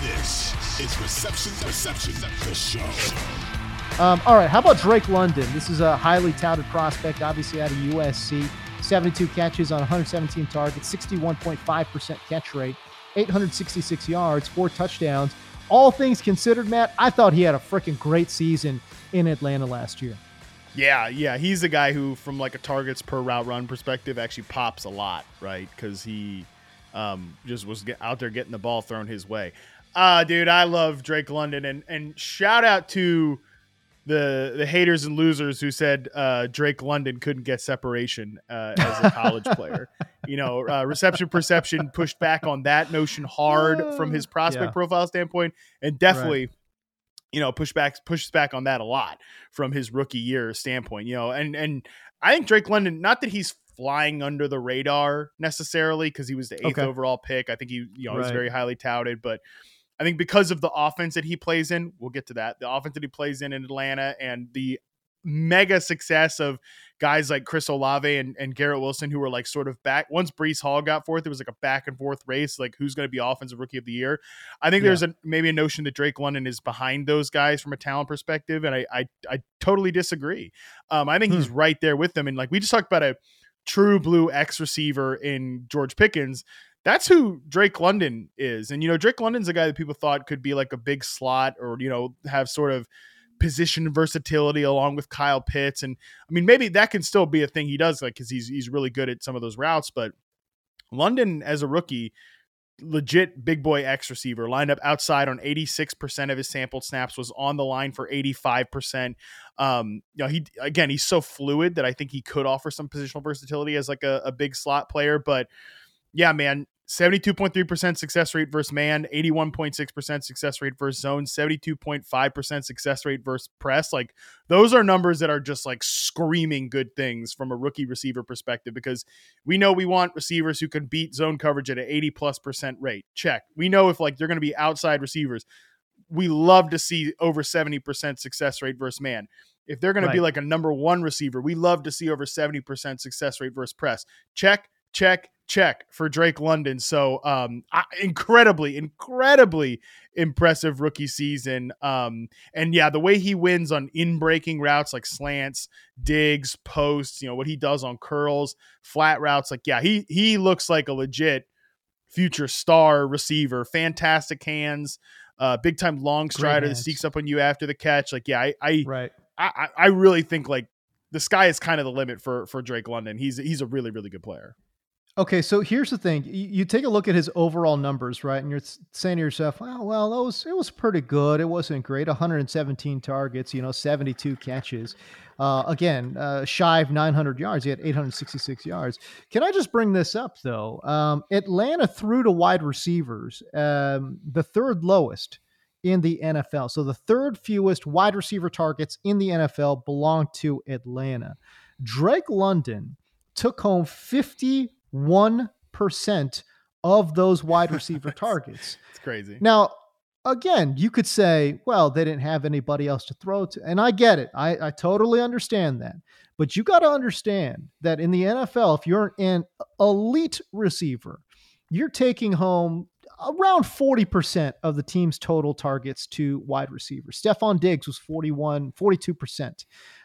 This is Reception Perception, the show. Um, all right, how about Drake London? This is a highly touted prospect, obviously out of USC. 72 catches on 117 targets, 61.5% catch rate, 866 yards, four touchdowns. All things considered, Matt, I thought he had a freaking great season in Atlanta last year. Yeah, yeah, he's a guy who, from like a targets per route run perspective, actually pops a lot, right? Because he um, just was out there getting the ball thrown his way. Uh, dude, I love Drake London, and and shout out to the the haters and losers who said uh, Drake London couldn't get separation uh, as a college player. You know, uh, reception perception pushed back on that notion hard from his prospect Yeah. profile standpoint, and definitely you know, push back pushes back on that a lot from his rookie year standpoint. You know, and and I think Drake London, not that he's flying under the radar necessarily because he was the eighth Okay. overall pick. I think he, you know, Right. very highly touted, but I think because of the offense that he plays in, we'll get to that. The offense that he plays in in Atlanta and the mega success of guys like Chris Olave and, and Garrett Wilson, who were like sort of back. Once Breece Hall got fourth, it was like a back and forth race, like who's going to be offensive rookie of the year. I think Yeah. there's a maybe a notion that Drake London is behind those guys from a talent perspective, and I I, I totally disagree. Um, I think he's right there with them, and like we just talked about a true blue X receiver in George Pickens. That's who Drake London is. And, you know, Drake London's a guy that people thought could be like a big slot or, you know, have sort of position versatility along with Kyle Pitts. And I mean, maybe that can still be a thing he does, like, cause he's, he's really good at some of those routes. But London as a rookie, legit big boy X receiver, lined up outside on 86% of his sampled snaps, was on the line for 85%. Um, you know, he again, he's so fluid that I think he could offer some positional versatility as like a, a big slot player. But yeah, man, 72.3% success rate versus man, 81.6% success rate versus zone, 72.5% success rate versus press. Like those are numbers that are just like screaming good things from a rookie receiver perspective because we know we want receivers who can beat zone coverage at an 80 plus percent rate. Check. We know if like they're going to be outside receivers, we love to see over 70% success rate versus man. If they're going to be like a number one receiver, we love to see over 70% success rate versus press. Check, check, check for Drake London. So um I- incredibly, incredibly impressive rookie season. Um and yeah, the way he wins on in breaking routes like slants, digs, posts, you know, what he does on curls, flat routes, like yeah, he he looks like a legit future star receiver. Fantastic hands, uh big time long strider that sneaks up on you after the catch. Like yeah, I I Right. I, I I really think like the sky is kind of the limit for for Drake London. He's he's a really really good player. Okay, so here's the thing: you, take a look at his overall numbers, right? And you're saying to yourself, "Well, well, that was it was pretty good. It wasn't great. 117 targets, you know, 72 catches. Uh, again, uh, shy of 900 yards. He had 866 yards. Can I just bring this up though? Um, Atlanta threw to wide receivers, um, the third lowest in the NFL. So the third fewest wide receiver targets in the NFL belong to Atlanta. Drake London took home 51% of those wide receiver targets. It's crazy. Now, again, you could say, well, they didn't have anybody else to throw to. And I get it. I, I totally understand that. But you got to understand that in the NFL, if you're an elite receiver, you're taking home around 40% of the team's total targets to wide receivers. Stefon Diggs was 41, 42%.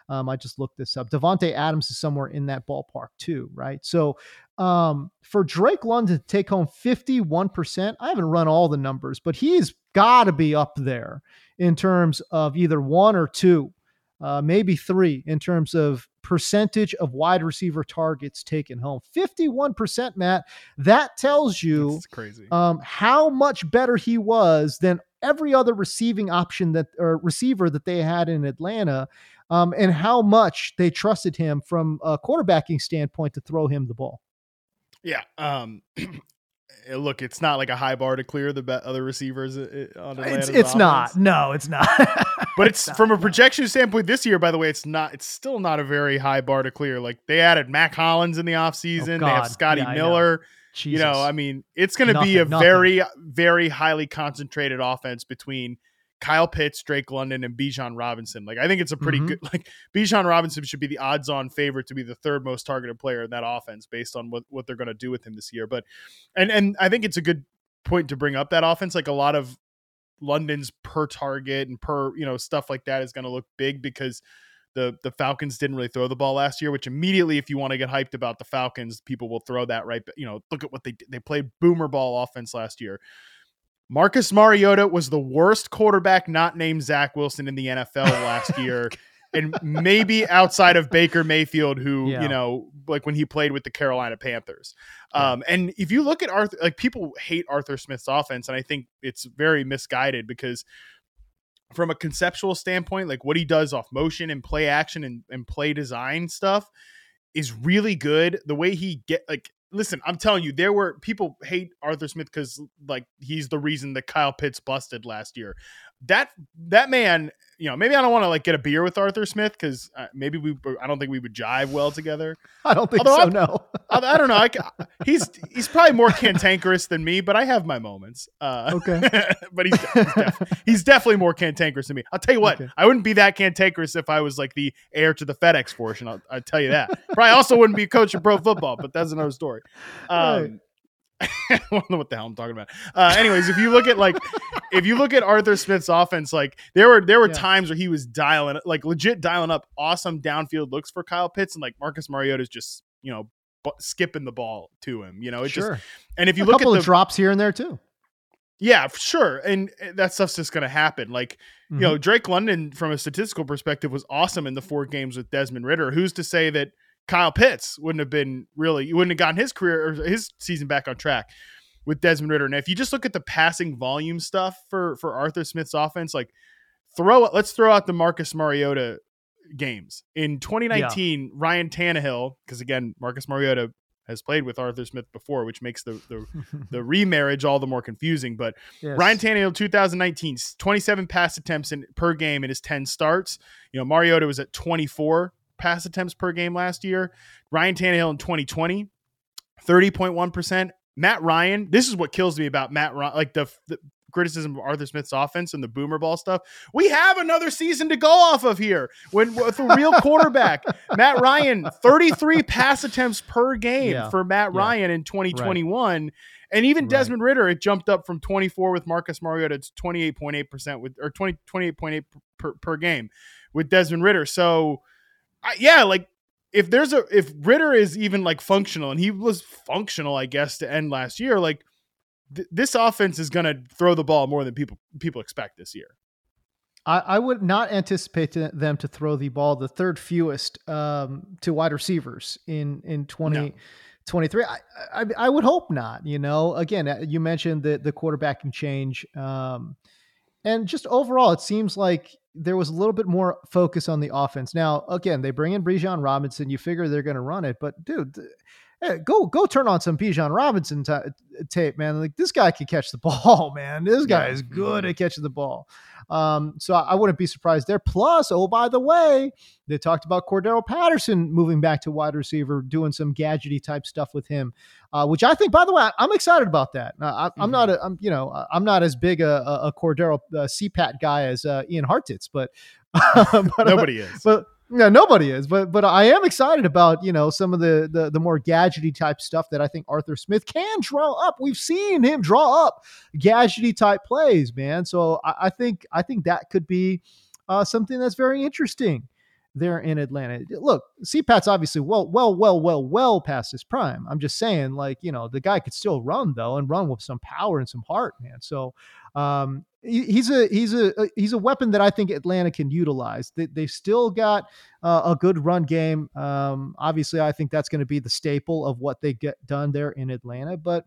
Um, I just looked this up. Davante Adams is somewhere in that ballpark too, right? So um, for Drake London to take home 51%, I haven't run all the numbers, but he's got to be up there in terms of either one or two, uh, maybe three in terms of percentage of wide receiver targets taken home. 51%, Matt. That tells you um, how much better he was than every other receiving option that or receiver that they had in Atlanta, um, and how much they trusted him from a quarterbacking standpoint to throw him the ball. Yeah. Um, look, it's not like a high bar to clear the other receivers uh, uh, on It's Atlanta's it's not. offense. No, it's not. But it's from a projection standpoint this year, by the way, it's not, it's still not a very high bar to clear. Like they added Mack Hollins in the offseason. they Oh, God. have Scotty Yeah, know. Miller. Jesus. You know, I mean, it's going to be a nothing. very, very highly concentrated offense between Kyle Pitts, Drake London, and Bijan Robinson. Like, I think it's a pretty Mhm. good. Like, Bijan Robinson should be the odds-on favorite to be the third most targeted player in that offense, based on what what they're going to do with him this year. But, and and I think it's a good point to bring up that offense. Like a lot of London's per target and per you know stuff like that is going to look big because the the Falcons didn't really throw the ball last year, which immediately, if you want to get hyped about the Falcons, people will throw that right. You know, look at what they they played boomer ball offense last year. Marcus Mariota was the worst quarterback not named Zach Wilson in the NFL last year. And maybe outside of Baker Mayfield, who, Yeah. you know, like when he played with the Carolina Panthers. Yeah. Um, and if you look at Arthur, like people hate Arthur Smith's offense, and I think it's very misguided because from a conceptual standpoint, like what he does off motion and play action and, and play design stuff is really good. The way he get like listen, I'm telling you, there were people hate Arthur Smith because like he's the reason that Kyle Pitts busted last year. That that man, you know, maybe I don't want to like get a beer with Arthur Smith because uh, maybe we I don't think we would jive well together. I don't think Although so. I'm- No. I, I don't know. I, he's he's probably more cantankerous than me, but I have my moments. Uh, Okay. but he's he's, def- he's definitely more cantankerous than me. I'll tell you what, Okay. I wouldn't be that cantankerous if I was like the heir to the FedEx portion. I'll, I'll tell you that. Probably also wouldn't be coaching pro football, but that's another story. Um, I don't know what the hell I'm talking about. Uh, anyways, if you look at like, if you look at Arthur Smith's offense, like there were there were Yeah. times where he was dialing like legit dialing up awesome downfield looks for Kyle Pitts, and like Marcus Mariota's just you know bu- skipping the ball to him. You know, it just sure. and if you a look at the of drops here and there too. yeah, sure. And uh, that stuff's just going to happen. Like, Mhm. you know, Drake London, from a statistical perspective, was awesome in the four games with Desmond Ridder. Who's to say that Kyle Pitts wouldn't have been really, you wouldn't have gotten his career or his season back on track with Desmond Ridder? And if you just look at the passing volume stuff for, for Arthur Smith's offense, like, throw let's throw out the Marcus Mariota games. In 2019, Ryan Tannehill, because again, Marcus Mariota has played with Arthur Smith before, which makes the, the the remarriage all the more confusing. But Yes. Ryan Tannehill, 2019, 27 pass attempts in, per game in his 10 starts. You know, Mariota was at 24 pass attempts per game last year. Ryan Tannehill in 2020, 30.1%. Matt Ryan, this is what kills me about Matt Ryan, like the, the criticism of Arthur Smith's offense and the boomer ball stuff. We have another season to go off of here when with a real quarterback. Matt Ryan, 33 pass attempts per game Yeah. for Matt Yeah. Ryan in 2021. And even Right. Desmond Ridder, it jumped up from 24 with Marcus Mariota to 28.8% with or 20, 28.8 per, per game with Desmond Ridder. So I, yeah, like if there's a if Ridder is even like functional and he was functional, I guess, to end last year, like th- this offense is going to throw the ball more than people people expect this year. I, I would not anticipate to- them to throw the ball the third fewest um, to wide receivers in in 2023. I, I I would hope not. You know, again, uh, you mentioned the the quarterbacking change, um, and just overall, it seems like there was a little bit more focus on the offense. Now, again, they bring in Bijan Robinson. You figure they're going to run it, but dude. Hey, go go turn on some Bijan Robinson ta tape, man. Like this guy can catch the ball, man. This guy Yeah. is good at catching the ball. Um, so I, I wouldn't be surprised there. Plus, oh by the way, they talked about Cordarrelle Patterson moving back to wide receiver, doing some gadgety type stuff with him, uh, which I think, by the way, I, am excited about that. Uh, I, I'm not, a, I'm you know, uh, I'm not as big a, a, a Cordarrelle uh, CPAT guy as uh, Ian Hartitz, but, but Nobody is. but yeah, nobody is. But but I am excited about you know some of the the the more gadgety type stuff that I think Arthur Smith can draw up. We've seen him draw up gadgety type plays, man. So I, I think I think that could be uh, something that's very interesting. there in Atlanta. Look, CPAT's obviously well, well, well, well, well past his prime. I'm just saying, like, you know, the guy could still run though and run with some power and some heart, man. So um, he's a he's a he's a weapon that I think Atlanta can utilize. They, they've still got uh, a good run game. Um, obviously, I think that's going to be the staple of what they get done there in Atlanta. But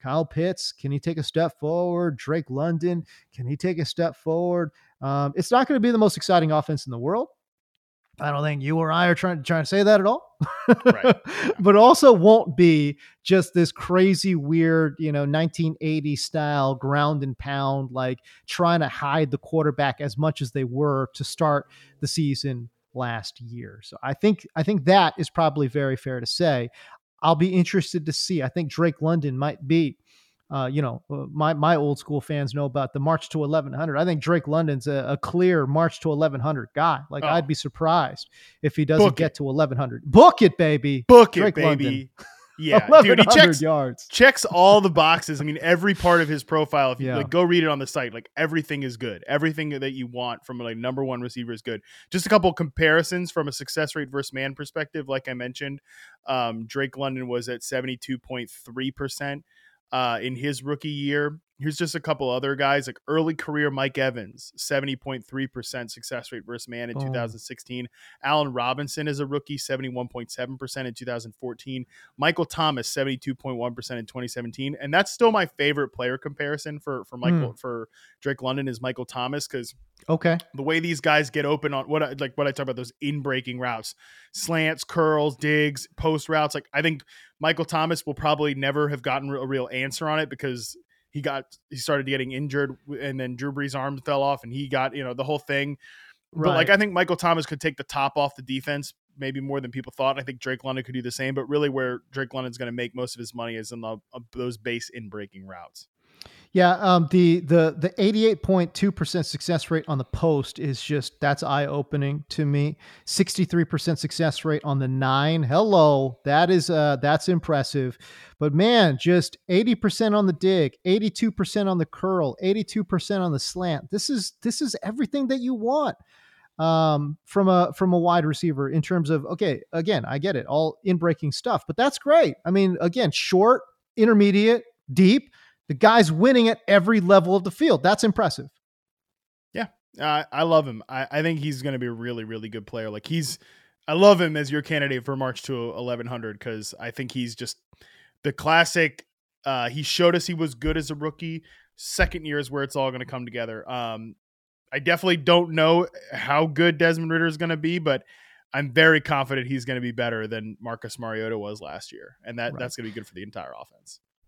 Kyle Pitts, can he take a step forward? Drake London, can he take a step forward? Um, it's not going to be the most exciting offense in the world. I don't think you or I are trying trying to say that at all. Right. but also won't be just this crazy weird, you know, 1980 style ground and pound like trying to hide the quarterback as much as they were to start the season last year. So I think I think that is probably very fair to say. I'll be interested to see. I think Drake London might be uh, you know, uh, my my old school fans know about the March to 1100. I think Drake London's a, a clear March to 1100 guy. Like oh. I'd be surprised if he doesn't Book get it. to 1100. Book it, baby. Book Drake it, baby. London. Yeah, dude, he checks yards. checks all the boxes. I mean, every part of his profile. If you yeah. like, go read it on the site. Like everything is good. Everything that you want from a like number one receiver is good. Just a couple comparisons from a success rate versus man perspective. Like I mentioned, um, Drake London was at seventy two point three percent uh, in his rookie year. Here's just a couple other guys like early career Mike Evans, 70.3% success rate versus man in oh. 2016. Allen Robinson is a rookie, 71.7% in 2014. Michael Thomas, 72.1% in 2017. And that's still my favorite player comparison for for Michael mm. for Drake London is Michael Thomas because okay the way these guys get open on what I, like what I talk about those in breaking routes, slants, curls, digs, post routes. Like I think Michael Thomas will probably never have gotten a real answer on it because he got he started getting injured and then Drew Brees' arm fell off and he got you know the whole thing. Right. But like I think Michael Thomas could take the top off the defense maybe more than people thought. I think Drake London could do the same, but really where Drake London's going to make most of his money is in the, uh, those base in breaking routes. Yeah, um, the the the eighty eight point two percent success rate on the post is just that's eye opening to me. Sixty three percent success rate on the nine. Hello, that is uh that's impressive. But man, just eighty percent on the dig, eighty two percent on the curl, eighty two percent on the slant. This is this is everything that you want um, from a from a wide receiver in terms of okay. Again, I get it, all in breaking stuff, but that's great. I mean, again, short, intermediate, deep the guy's winning at every level of the field. That's impressive. Yeah, uh, I love him. I, I think he's going to be a really, really good player. Like he's, I love him as your candidate for March to 1100 because I think he's just the classic. Uh, he showed us he was good as a rookie. Second year is where it's all going to come together. Um, I definitely don't know how good Desmond Ridder is going to be, but I'm very confident he's going to be better than Marcus Mariota was last year, and that right. that's going to be good for the entire offense.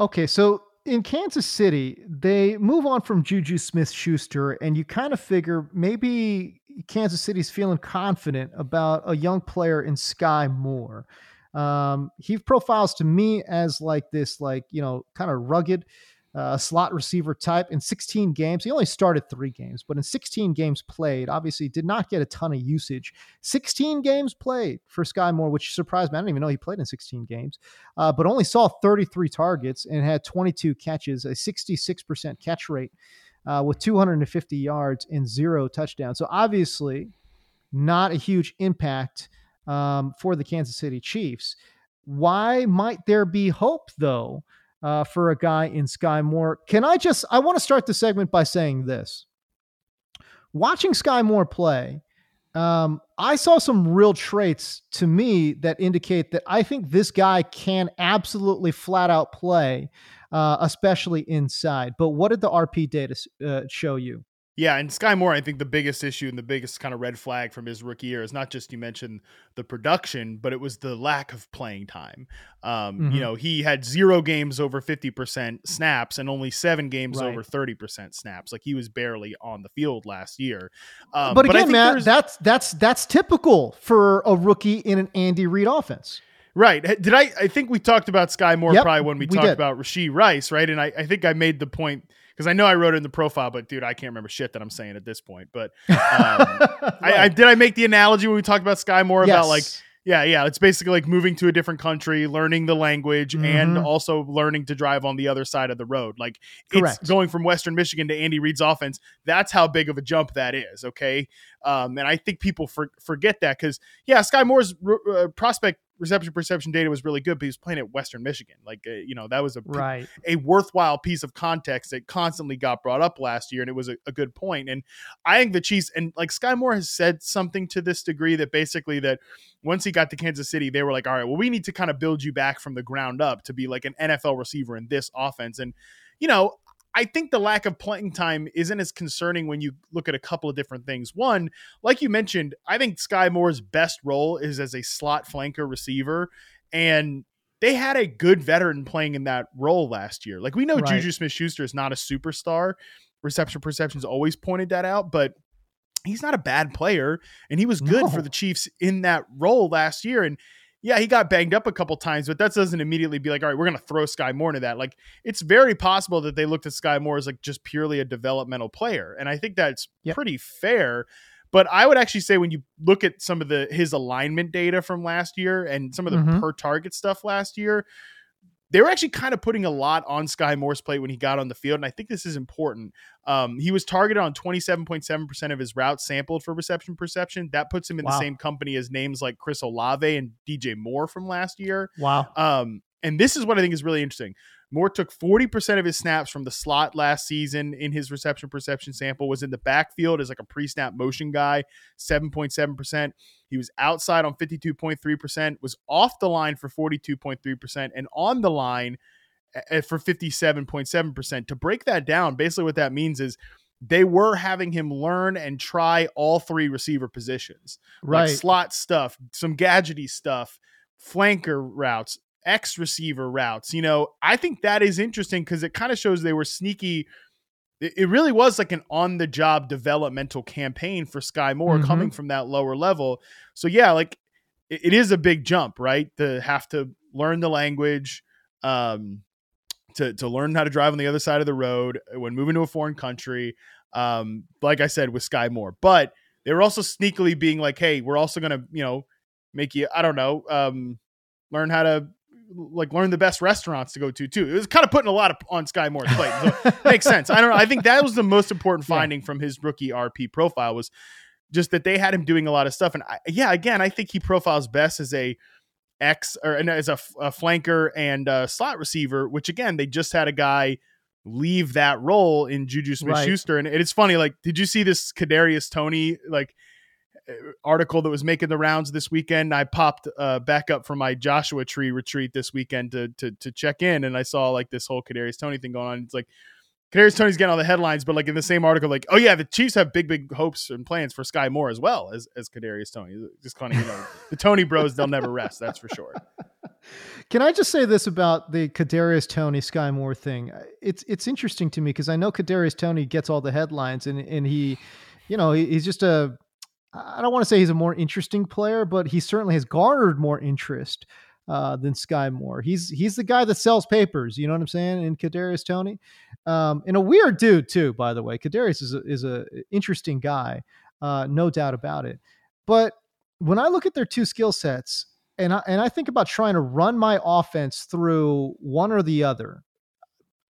Okay, so in Kansas City, they move on from Juju Smith Schuster, and you kind of figure maybe Kansas City's feeling confident about a young player in Skyy Moore. Um, he profiles to me as like this, like, you know, kind of rugged uh, slot receiver type in 16 games. He only started three games, but in 16 games played, obviously did not get a ton of usage. 16 games played for Skyy Moore, which surprised me. I didn't even know he played in 16 games, uh, but only saw 33 targets and had 22 catches, a 66% catch rate uh, with 250 yards and zero touchdowns. So obviously, not a huge impact um, for the Kansas City Chiefs. Why might there be hope, though? Uh, for a guy in Skyy Moore. Can I just, I want to start the segment by saying this. Watching Skyy Moore play, um, I saw some real traits to me that indicate that I think this guy can absolutely flat out play, uh, especially inside. But what did the RP data uh, show you? Yeah, and Skyy Moore, I think the biggest issue and the biggest kind of red flag from his rookie year is not just you mentioned the production, but it was the lack of playing time. Um, Mhm. You know, he had zero games over 50% snaps and only seven games Right. over 30% snaps. Like he was barely on the field last year. Um, but again, think Matt, that's that's that's typical for a rookie in an Andy Reid offense. Right. Did I? I think we talked about Skyy Moore Yep, probably when we, we talked did. about Rashee Rice, right? And I, I think I made the point because I know I wrote it in the profile, but dude, I can't remember shit that I'm saying at this point. But um, I, I did I make the analogy when we talked about Skyy Moore about like yeah, yeah, it's basically like moving to a different country, learning the language, and Mhm. also learning to drive on the other side of the road. Like Correct. it's going from Western Michigan to Andy Reid's offense. That's how big of a jump that is. Okay, um, and I think people for, forget that because yeah, Skyy Moore's uh, prospect reception perception data was really good, but he was playing at Western Michigan. Like uh, you know that was a right. a worthwhile piece of context that constantly got brought up last year, and it was a, a good point. And I think the Chiefs and like Skyy Moore has said something to this degree that basically that once he got to Kansas City, they were like, all right, well, we need to kind of build you back from the ground up to be like an NFL receiver in this offense. And you know, I think the lack of playing time isn't as concerning when you look at a couple of different things. One, like you mentioned, I think Skyy Moore's best role is as a slot flanker receiver. And they had a good veteran playing in that role last year. Like we know Right. Juju Smith Schuster is not a superstar. Reception perceptions always pointed that out, but he's not a bad player. And he was good No. for the Chiefs in that role last year. And yeah, he got banged up a couple times, but that doesn't immediately be like, all right, we're going to throw Skyy Moore into that. Like, it's very possible that they looked at Skyy Moore as like just purely a developmental player. And I think that's Yep. pretty fair. But I would actually say when you look at some of the his alignment data from last year and some of the Mhm. per target stuff last year, they were actually kind of putting a lot on Skyy Moore's plate when he got on the field. And I think this is important. Um, he was targeted on 27.7% of his routes sampled for reception perception. That puts him in the same company as names like Chris Olave and DJ Moore from last year. Wow. Um, and this is what I think is really interesting. Moore took 40% of his snaps from the slot last season in his reception perception sample, was in the backfield as like a pre-snap motion guy, 7.7%. He was outside on 52.3%, was off the line for 42.3%, and on the line uh, for 57.7%. To break that down, basically what that means is they were having him learn and try all three receiver positions Right. like slot stuff, some gadgety stuff, flanker routes, X receiver routes. You know, I think that is interesting because it kind of shows they were sneaky. It really was like an on the job developmental campaign for Skyy Moore Mhm. coming from that lower level. So, yeah, like it, it is a big jump, right? To have to learn the language, um, to, to learn how to drive on the other side of the road when moving to a foreign country. Um, like I said, with Skyy Moore, but they were also sneakily being like, hey, we're also going to, you know, make you, I don't know, um, learn how to like learn the best restaurants to go to too. It was kind of putting a lot of on Skyy Moore's plate. So makes sense. I don't know. I think that was the most important Yeah. finding from his rookie RP profile was just that they had him doing a lot of stuff. And I, yeah, again, I think he profiles best as a X or as a flanker and a slot receiver, which again, they just had a guy leave that role in Juju Smith Right. Schuster. And it's funny, like, did you see this Kadarius Toney like article that was making the rounds this weekend? I popped uh, back up from my Joshua Tree retreat this weekend to, to to check in, and I saw like this whole Kadarius Toney thing going on. It's like Kadarius Toney's getting all the headlines, but like in the same article, like, oh yeah, the Chiefs have big, big hopes and plans for Skyy Moore as well as as Kadarius Toney. Just kind of you know the Toney Bros, they'll never rest. That's for sure. Can I just say this about the Kadarius Toney Skyy Moore thing? It's it's interesting to me because I know Kadarius Toney gets all the headlines and and he, you know, he, he's just a. I don't want to say he's a more interesting player, but he certainly has garnered more interest uh, than Skyy Moore. He's he's the guy that sells papers. You know what I'm saying? In Kadarius Toney, um, and a weird dude too. By the way, Kadarius is a, is a interesting guy, uh, no doubt about it. But when I look at their two skill sets, and I, and I think about trying to run my offense through one or the other.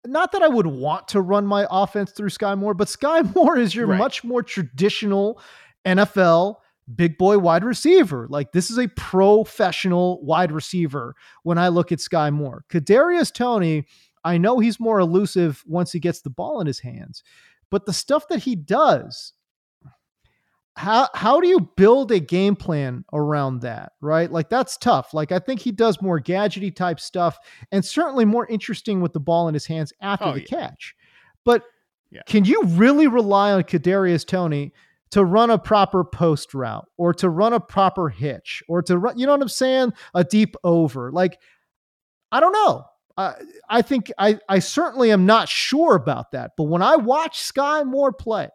Not that I would want to run my offense through Skyy Moore, but Skyy Moore is your Right. much more traditional NFL big boy wide receiver. Like this is a professional wide receiver when I look at Skyy Moore. Kadarius Toney, I know he's more elusive once he gets the ball in his hands, but the stuff that he does, how how do you build a game plan around that right like that's tough like i think he does more gadgety type stuff and certainly more interesting with the ball in his hands after Oh, the yeah. catch but Yeah. Can you really rely on Kadarius Toney to run a proper post route or to run a proper hitch or to run, you know what I'm saying? A deep over. Like, I don't know. I I think I, I certainly am not sure about that. But when I watch Skyy Moore play,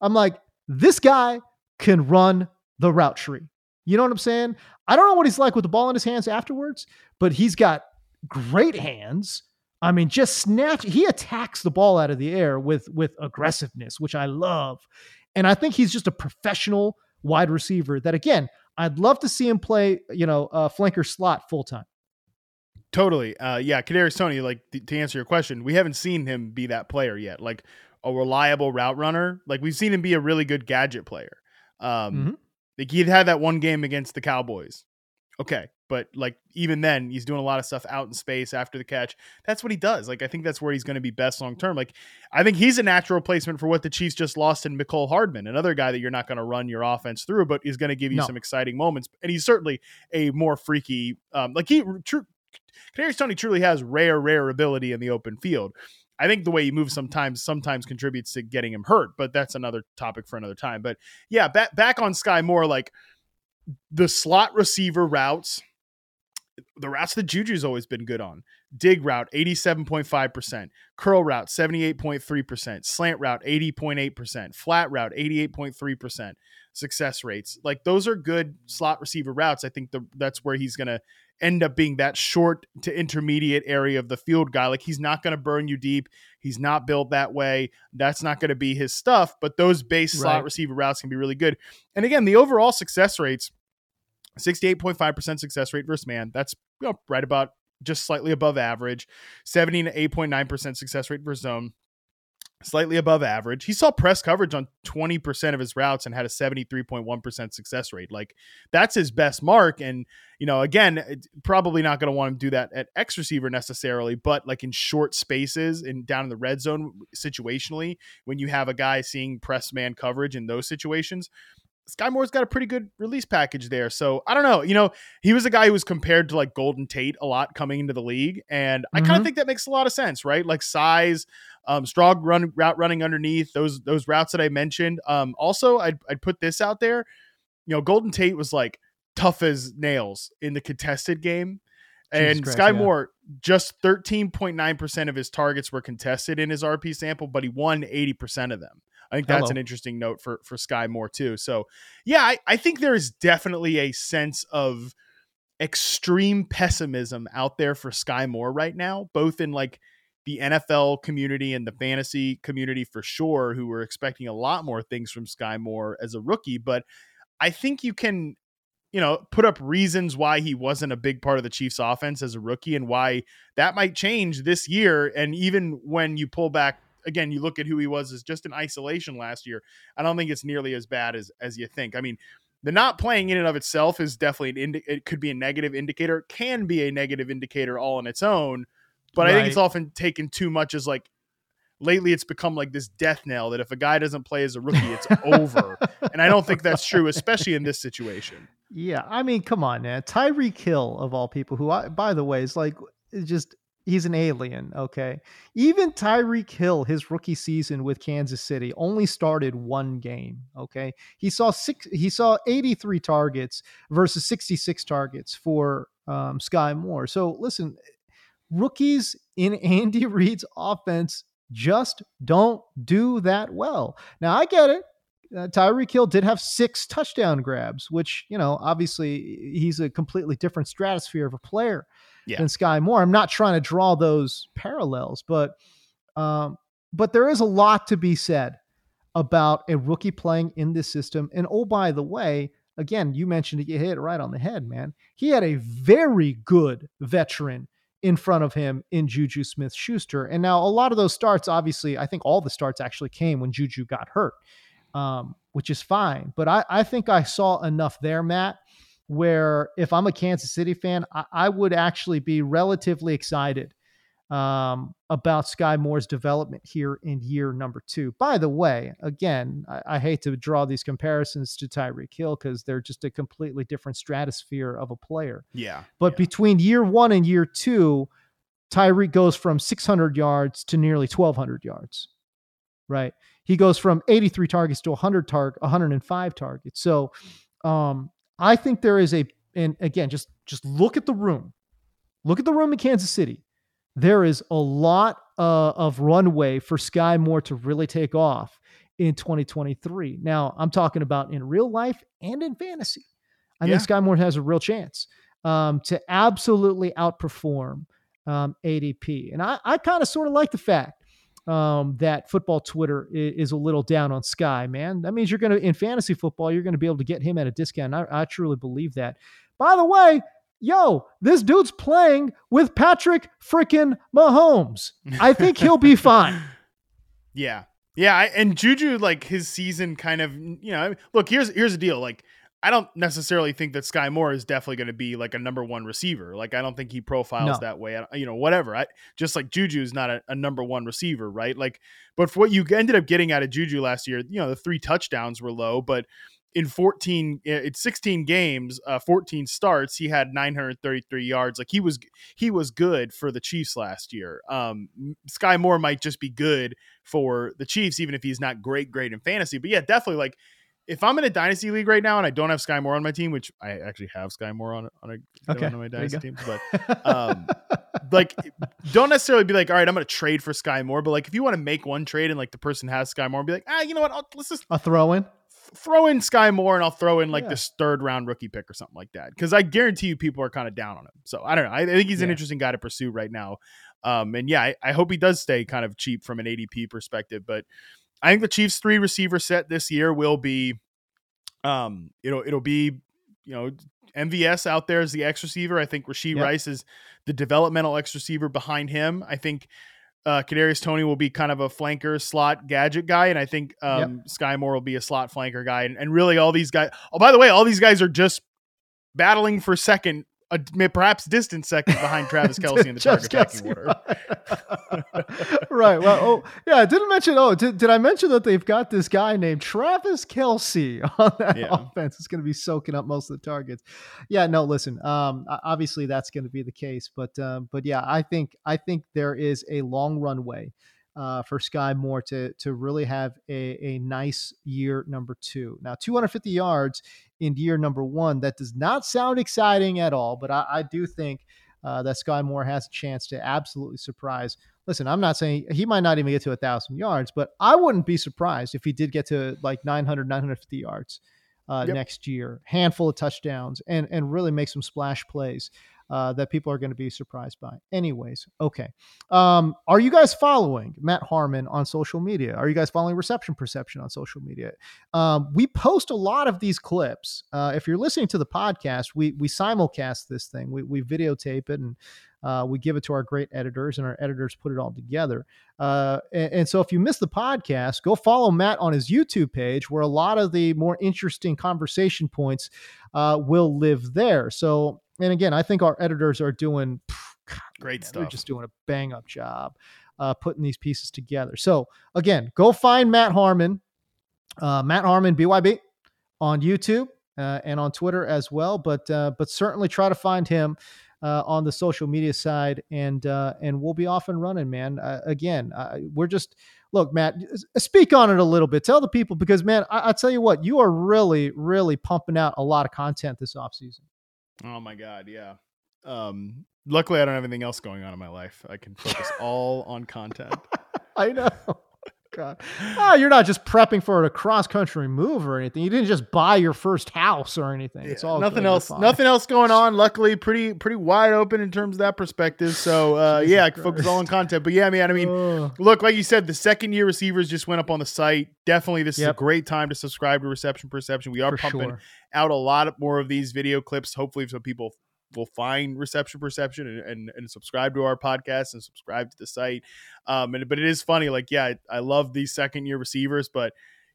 I'm like, this guy can run the route tree. You know what I'm saying? I don't know what he's like with the ball in his hands afterwards, but he's got great hands. I mean, just snatch. He attacks the ball out of the air with with aggressiveness, which I love. And I think he's just a professional wide receiver. That again, I'd love to see him play. You know, uh, flanker slot full time. Totally. Uh, yeah, Kadarius Toney. Like th- to answer your question, we haven't seen him be that player yet. Like a reliable route runner. Like we've seen him be a really good gadget player. Um, Mhm. Like he'd had that one game against the Cowboys. Okay, but like even then, he's doing a lot of stuff out in space after the catch. That's what he does. Like I think that's where he's going to be best long term. Like I think he's a natural replacement for what the Chiefs just lost in Mecole Hardman, another guy that you're not going to run your offense through, but is going to give you No. some exciting moments. And he's certainly a more freaky, um, like he true. Kadarius Toney truly has rare, rare ability in the open field. I think the way he moves sometimes sometimes contributes to getting him hurt, but that's another topic for another time. But yeah, back back on Skyy Moore, like the slot receiver routes, the routes that Juju's always been good on. Dig route, 87.5%. Curl route, 78.3%. Slant route, 80.8%. Flat route, 88.3%. Success rates. Like those are good slot receiver routes. I think the, that's where he's going to end up being that short to intermediate area of the field guy. Like he's not going to burn you deep. He's not built that way. That's not going to be his stuff. But those base slot receiver routes can be really good. And again, the overall success rates 68.5% success rate versus man. That's you know, right about just slightly above average. 78.9% success rate versus zone. Slightly above average. He saw press coverage on 20% of his routes and had a 73.1% success rate. Like that's his best mark. And, you know, again, eh, probably not going to want to do that at X receiver necessarily, but like in short spaces and down in the red zone situationally, when you have a guy seeing press man coverage in those situations, Skyy Moore's got a pretty good release package there. So I don't know. You know, he was a guy who was compared to like Golden Tate a lot coming into the league. And I kind of mm-hmm. think that makes a lot of sense, right? Like size, um, strong run route running underneath those those routes that I mentioned. Um, also I'd I'd put this out there. You know, Golden Tate was like tough as nails in the contested game. Jesus And Christ, Skyy yeah. Moore, just 13.9% of his targets were contested in his RP sample, but he won 80% of them. I think that's Hello. an interesting note for for Skyy Moore too. So yeah, I, I think there is definitely a sense of extreme pessimism out there for Skyy Moore right now, both in like the NFL community and the fantasy community for sure, who were expecting a lot more things from Skyy Moore as a rookie. But I think you can, you know, put up reasons why he wasn't a big part of the Chiefs offense as a rookie and why that might change this year. And even when you pull back again, you look at who he was as just in isolation last year. I don't think it's nearly as bad as as you think. I mean, the not playing in and of itself is definitely an indi- it could be a negative indicator, can be a negative indicator all on its own. But I think it's often taken too much as like lately it's become like this death knell that if a guy doesn't play as a rookie, it's over. And I don't think that's true, especially in this situation. Yeah, I mean, come on, man. Tyreek Hill of all people, who I, by the way, is like is just he's an alien. Okay, even Tyreek Hill, his rookie season with Kansas City, only started one game. Okay, he saw six, he saw eighty three targets versus sixty six targets for um, Skyy Moore. So listen, rookies in Andy Reid's offense just don't do that well. Now I get it uh, Tyreek Hill did have six touchdown grabs, which, you know, obviously he's a completely different stratosphere of a player Yeah. than Skyy Moore. I'm not trying to draw those parallels, but um, but there is a lot to be said about a rookie playing in this system. And oh, by the way, again, you mentioned it, you hit it right on the head, man. He had a very good veteran in front of him in Juju Smith Schuster. And now a lot of those starts, obviously, I think all the starts actually came when Juju got hurt um, which is fine. But I, I think I saw enough there, Matt, where if I'm a Kansas City fan, I, I would actually be relatively excited um, about Skyy Moore's development here in year number two. By the way, again, I, I hate to draw these comparisons to Tyreek Hill because they're just a completely different stratosphere of a player. Yeah. But between year one and year two, Tyreek goes from 600 yards to nearly 1,200 yards. right? He goes from 83 targets to 100 target, 105 targets. So um, I think there is a, and again, just just look at the room, look at the room in Kansas City. There is a lot uh, of runway for Skyy Moore to really take off in 2023. Now, I'm talking about in real life and in fantasy. I Yeah. think Skyy Moore has a real chance um, to absolutely outperform um, ADP. And I, I kind of sort of like the fact um, that football Twitter is, is a little down on Skyy, man. That means you're going to, in fantasy football, you're going to be able to get him at a discount. I, I truly believe that. By the way, yo, this dude's playing with Patrick freaking Mahomes. I think he'll be fine. Yeah. Yeah, I, and Juju like his season kind of, you know, look, here's here's the deal. Like I don't necessarily think that Skyy Moore is definitely going to be like a number 1 receiver. Like I don't think he profiles No. that way. I- You know, whatever. I just like Juju is not a, a number 1 receiver, right? Like but for what you ended up getting out of Juju last year, you know, the three touchdowns were low, but in 14 it's 16 games, uh 14 starts, he had 933 yards. Like he was he was good for the Chiefs last year. Um Skyy Moore might just be good for the Chiefs, even if he's not great, great in fantasy. But yeah, definitely like if I'm in a dynasty league right now and I don't have Skyy Moore on my team, which I actually have Skyy Moore on on a Okay, of my dynasty go. teams, but um, like don't necessarily be like, all right, I'm going to trade for Skyy Moore. But like if you want to make one trade and like the person has Skyy Moore, and be like, ah, you know what? I'll, let's just a throw in. Throw in Skyy Moore and I'll throw in like Yeah. this third round rookie pick or something like that. Cause I guarantee you people are kind of down on him. So I don't know. I, I think he's an interesting guy to pursue right now. Um, and yeah, I, I hope he does stay kind of cheap from an ADP perspective. But I think the Chiefs three receiver set this year will be um it'll it'll be you know MVS out there as the X receiver. I think Rashee Yep. Rice is the developmental X receiver behind him. I think uh Kadarius Toney will be kind of a flanker slot gadget guy, and I think um Skyy Moore will be a slot flanker guy. And, and really all these guys oh by the way, all these guys are just battling for second, uh, perhaps distant second behind Travis Kelce in the target packing order. right. right. Well, oh, yeah. I didn't mention. Oh, did, did I mention that they've got this guy named Travis Kelce on that Yeah. offense? It's going to be soaking up most of the targets. Yeah. No. Listen. Um. Obviously, that's going to be the case. But. Um. But yeah, I think. I think there is a long runway. Uh, for Skyy Moore to to really have a, a nice year number two. Now, 250 yards in year number one. That does not sound exciting at all, but I, I do think uh, that Skyy Moore has a chance to absolutely surprise. Listen, I'm not saying he might not even get to a thousand yards, but I wouldn't be surprised if he did get to like 900, 950 yards uh, Yep. next year, handful of touchdowns, and and really make some splash plays uh, that people are going to be surprised by. Anyways, okay. Um, are you guys following Matt Harmon on social media? Are you guys following Reception Perception on social media? Um, we post a lot of these clips. Uh, if you're listening to the podcast, we we simulcast this thing. We we videotape it and uh, we give it to our great editors, and our editors put it all together. Uh, and, and so, if you missed the podcast, go follow Matt on his YouTube page, where a lot of the more interesting conversation points uh, will live there. So, and again, I think our editors are doing Great man, They're just doing a bang up job uh, putting these pieces together. So again, go find Matt Harmon, uh, Matt Harmon BYB on YouTube uh, and on Twitter as well. But uh, but certainly try to find him uh, on the social media side, and uh, and we'll be off and running, man. Uh, again, uh, we're just. Look, Matt, speak on it a little bit. Tell the people because, man, I, I tell you what, you are really, really pumping out a lot of content this offseason. Oh my god, yeah. Um luckily I don't have anything else going on in my life. I can focus all on content. I know. God. Oh, you're not just prepping for a cross country move or anything. You didn't just buy your first house or anything. It's all nothing. Else fine. nothing else going on. Luckily pretty pretty wide open in terms of that perspective. So uh yeah, I can focus all on content. But yeah, man, I mean Ugh. Look, like you said, the second year receivers just went up on the site. Definitely, this is a great time to subscribe to Reception Perception. We are for pumping sure. out a lot more of these video clips, hopefully, so people will find Reception Perception and, and, and subscribe to our podcast and subscribe to the site. Um, and but it is funny, like yeah, I, I love these second year receivers, but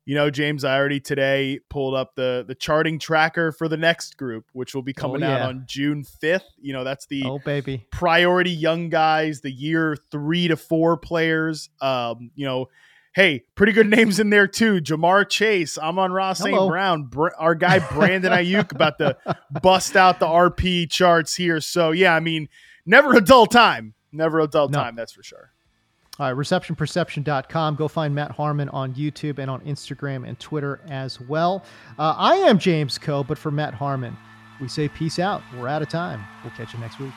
you know, James, I already today pulled up the the charting tracker for the next group, which will be coming out yeah. on June fifth. You know, that's the Oh, baby. priority young guys, the year three to four players. Um, you know, hey, pretty good names in there too. Ja'Marr Chase, Amon-Ra St. Brown, Br- our guy Brandon Aiyuk about to bust out the RP charts here. So yeah, I mean, never a dull time. Never a dull No. time, that's for sure. All right, receptionperception.com. Go find Matt Harmon on YouTube and on Instagram and Twitter as well. Uh, I am James Koh, but for Matt Harmon, we say peace out. We're out of time. We'll catch you next week.